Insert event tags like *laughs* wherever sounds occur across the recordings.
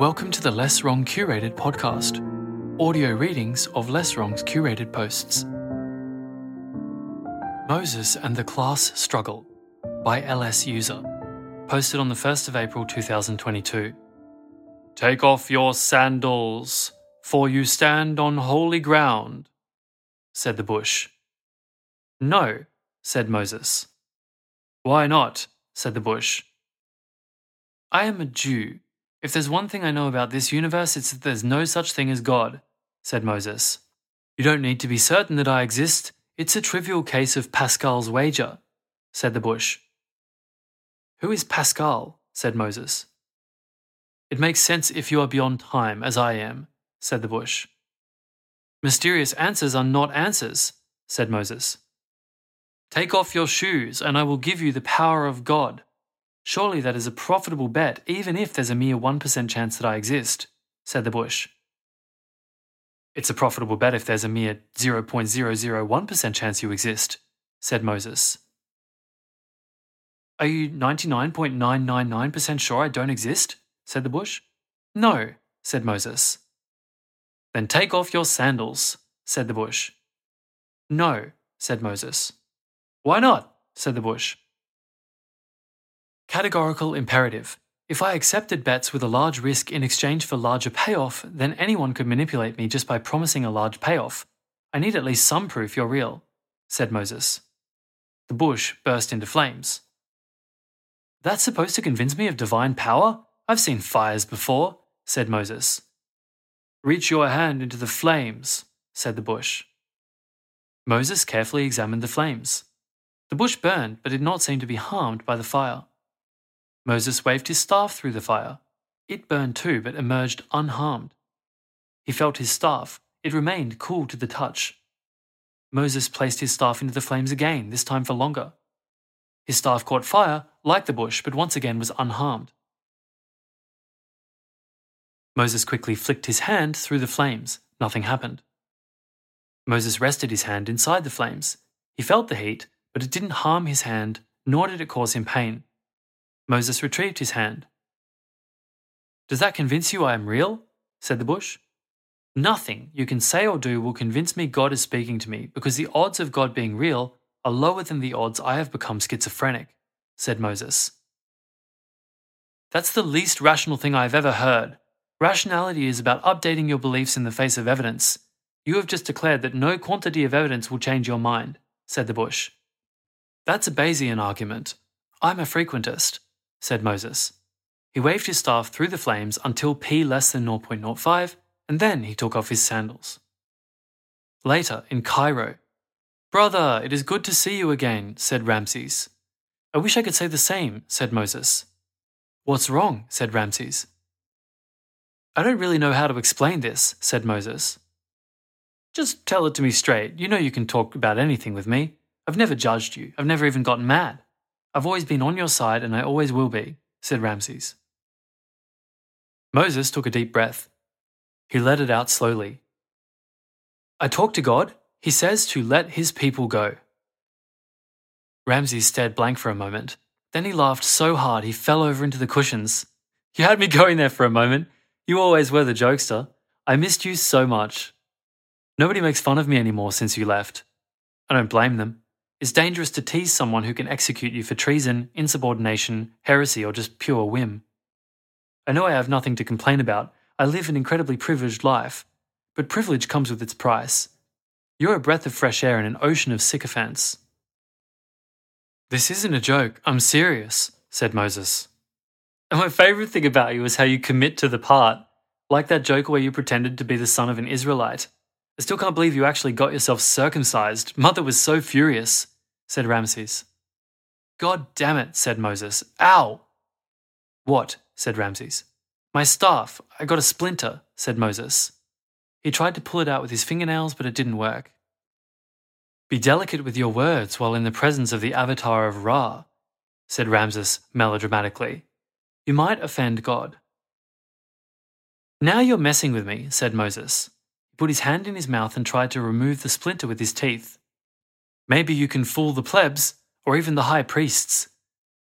Welcome to the Less Wrong Curated podcast, audio readings of Less Wrong's curated posts. Moses and the Class Struggle by lsusr, posted on the 1st of April 2022. Take off your sandals, for you stand on holy ground, said the bush. No, said Moses. Why not? said the bush. I am a Jew. If there's one thing I know about this universe, it's that there's no such thing as God, said Moses. You don't need to be certain that I exist. It's a trivial case of Pascal's wager, said the bush. Who is Pascal? said Moses. It makes sense if you are beyond time, as I am, said the bush. Mysterious answers are not answers, said Moses. Take off your shoes, and I will give you the power of God. Surely that is a profitable bet, even if there's a mere 1% chance that I exist, said the bush. It's a profitable bet if there's a mere 0.001% chance you exist, said Moses. Are you 99.999% sure I don't exist? said the bush. No, said Moses. Then take off your sandals, said the bush. No, said Moses. Why not? said the bush. Categorical imperative. If I accepted bets with a large risk in exchange for larger payoff, then anyone could manipulate me just by promising a large payoff. I need at least some proof you're real, said Moses. The bush burst into flames. That's supposed to convince me of divine power? I've seen fires before, said Moses. Reach your hand into the flames, said the bush. Moses carefully examined the flames. The bush burned, but did not seem to be harmed by the fire. Moses waved his staff through the fire. It burned too, but emerged unharmed. He felt his staff. It remained cool to the touch. Moses placed his staff into the flames again, this time for longer. His staff caught fire, like the bush, but once again was unharmed. Moses quickly flicked his hand through the flames. Nothing happened. Moses rested his hand inside the flames. He felt the heat, but it didn't harm his hand, nor did it cause him pain. Moses retrieved his hand. Does that convince you I am real? said the bush. Nothing you can say or do will convince me God is speaking to me, because the odds of God being real are lower than the odds I have become schizophrenic, said Moses. That's the least rational thing I have ever heard. Rationality is about updating your beliefs in the face of evidence. You have just declared that no quantity of evidence will change your mind, said the bush. That's a Bayesian argument. I'm a frequentist, said Moses. He waved his staff through the flames until p less than 0.05, and then he took off his sandals. Later, in Cairo, Brother, it is good to see you again, said Ramses. I wish I could say the same, said Moses. What's wrong? said Ramses. I don't really know how to explain this, said Moses. Just tell it to me straight. You know you can talk about anything with me. I've never judged you. I've never even gotten mad. I've always been on your side and I always will be, said Ramses. Moses took a deep breath. He let it out slowly. I talked to God. He says to let his people go. Ramses stared blank for a moment. Then he laughed so hard he fell over into the cushions. You had me *laughs* going there for a moment. You always were the jokester. I missed you so much. Nobody makes fun of me anymore since you left. I don't blame them. It's dangerous to tease someone who can execute you for treason, insubordination, heresy, or just pure whim. I know I have nothing to complain about. I live an incredibly privileged life. But privilege comes with its price. You're a breath of fresh air in an ocean of sycophants. This isn't a joke, I'm serious, said Moses. And my favourite thing about you is how you commit to the part, like that joke where you pretended to be the son of an Israelite. I still can't believe you actually got yourself circumcised. Mother was so furious, said Ramses. God damn it, said Moses. Ow! What? said Ramses. My staff. I got a splinter, said Moses. He tried to pull it out with his fingernails, but it didn't work. Be delicate with your words while in the presence of the avatar of Ra, said Ramses melodramatically. You might offend God. Now you're messing with me, said Moses. He put his hand in his mouth and tried to remove the splinter with his teeth. Maybe you can fool the plebs, or even the high priests,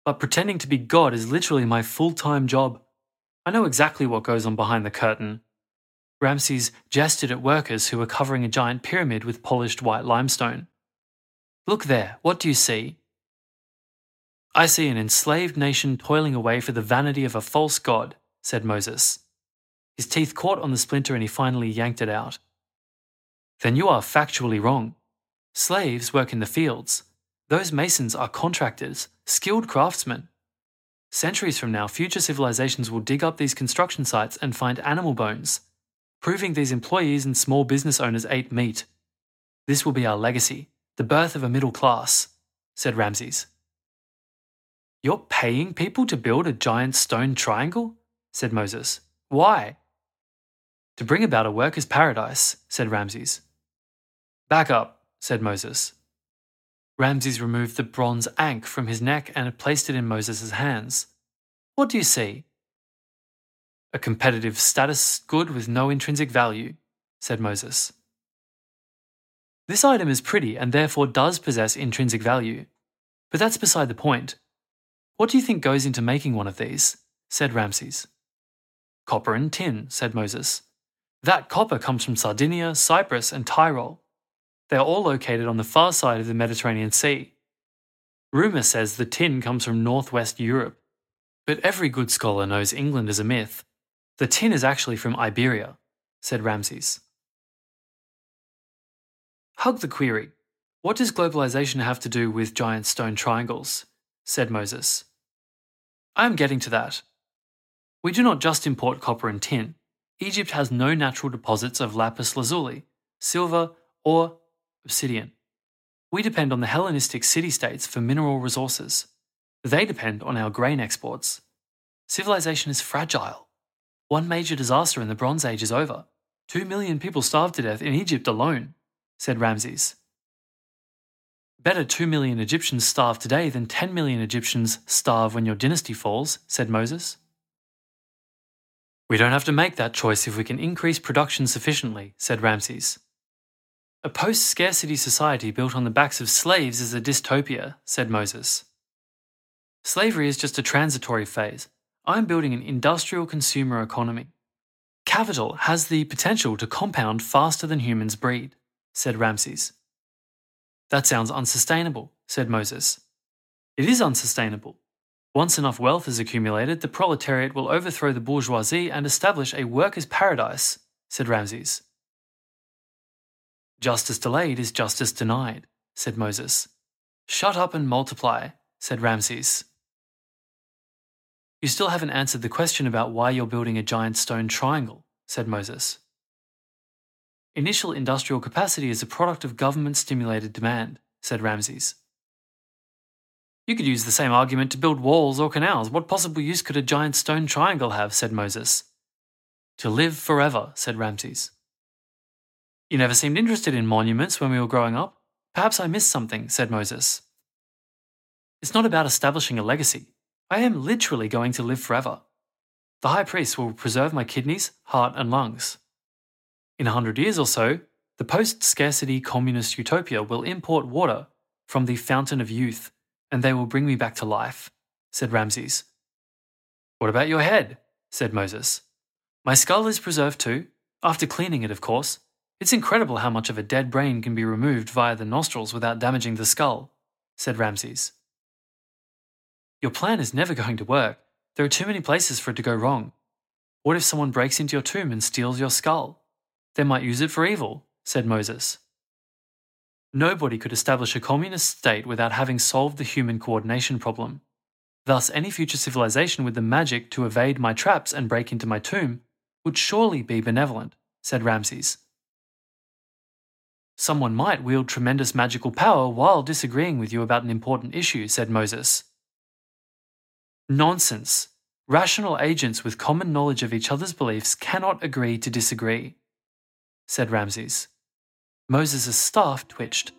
but pretending to be God is literally my full time job. I know exactly what goes on behind the curtain. Ramses gestured at workers who were covering a giant pyramid with polished white limestone. Look there, what do you see? I see an enslaved nation toiling away for the vanity of a false god, said Moses. His teeth caught on the splinter and he finally yanked it out. Then you are factually wrong. Slaves work in the fields. Those masons are contractors, skilled craftsmen. Centuries from now, future civilizations will dig up these construction sites and find animal bones, proving these employees and small business owners ate meat. This will be our legacy, the birth of a middle class, said Ramses. You're paying people to build a giant stone triangle? said Moses. Why? To bring about a worker's paradise, said Ramses. Back up, said Moses. Ramses removed the bronze ankh from his neck and placed it in Moses' hands. What do you see? A competitive status good with no intrinsic value, said Moses. This item is pretty and therefore does possess intrinsic value. But that's beside the point. What do you think goes into making one of these? said Ramses. Copper and tin, said Moses. That copper comes from Sardinia, Cyprus, and Tyrol. They are all located on the far side of the Mediterranean Sea. Rumour says the tin comes from northwest Europe. But every good scholar knows England is a myth. The tin is actually from Iberia, said Ramses. Hug the query. What does globalization have to do with giant stone triangles? said Moses. I am getting to that. We do not just import copper and tin. Egypt has no natural deposits of lapis lazuli, silver, or obsidian. We depend on the Hellenistic city states for mineral resources. They depend on our grain exports. Civilization is fragile. One major disaster in the Bronze Age is over. Two million people starved to death in Egypt alone, said Ramses. Better 2 million Egyptians starve today than 10 million Egyptians starve when your dynasty falls, said Moses. We don't have to make that choice if we can increase production sufficiently, said Ramses. A post scarcity society built on the backs of slaves is a dystopia, said Moses. Slavery is just a transitory phase. I'm building an industrial consumer economy. Capital has the potential to compound faster than humans breed, said Ramses. That sounds unsustainable, said Moses. It is unsustainable. Once enough wealth is accumulated, the proletariat will overthrow the bourgeoisie and establish a workers' paradise, said Ramses. Justice delayed is justice denied, said Moses. Shut up and multiply, said Ramses. You still haven't answered the question about why you're building a giant stone triangle, said Moses. Initial industrial capacity is a product of government stimulated demand, said Ramses. You could use the same argument to build walls or canals. What possible use could a giant stone triangle have? said Moses. To live forever, said Ramses. You never seemed interested in monuments when we were growing up. Perhaps I missed something, said Moses. It's not about establishing a legacy. I am literally going to live forever. The high priest will preserve my kidneys, heart, and lungs. In a hundred years or so, the post scarcity communist utopia will import water from the fountain of youth, and they will bring me back to life, said Ramses. What about your head? said Moses. My skull is preserved too, after cleaning it, of course. It's incredible how much of a dead brain can be removed via the nostrils without damaging the skull, said Ramses. Your plan is never going to work. There are too many places for it to go wrong. What if someone breaks into your tomb and steals your skull? They might use it for evil, said Moses. Nobody could establish a communist state without having solved the human coordination problem. Thus, any future civilization with the magic to evade my traps and break into my tomb would surely be benevolent, said Ramses. Someone might wield tremendous magical power while disagreeing with you about an important issue, said Moses. Nonsense. Rational agents with common knowledge of each other's beliefs cannot agree to disagree said Ramses. Moses' staff twitched.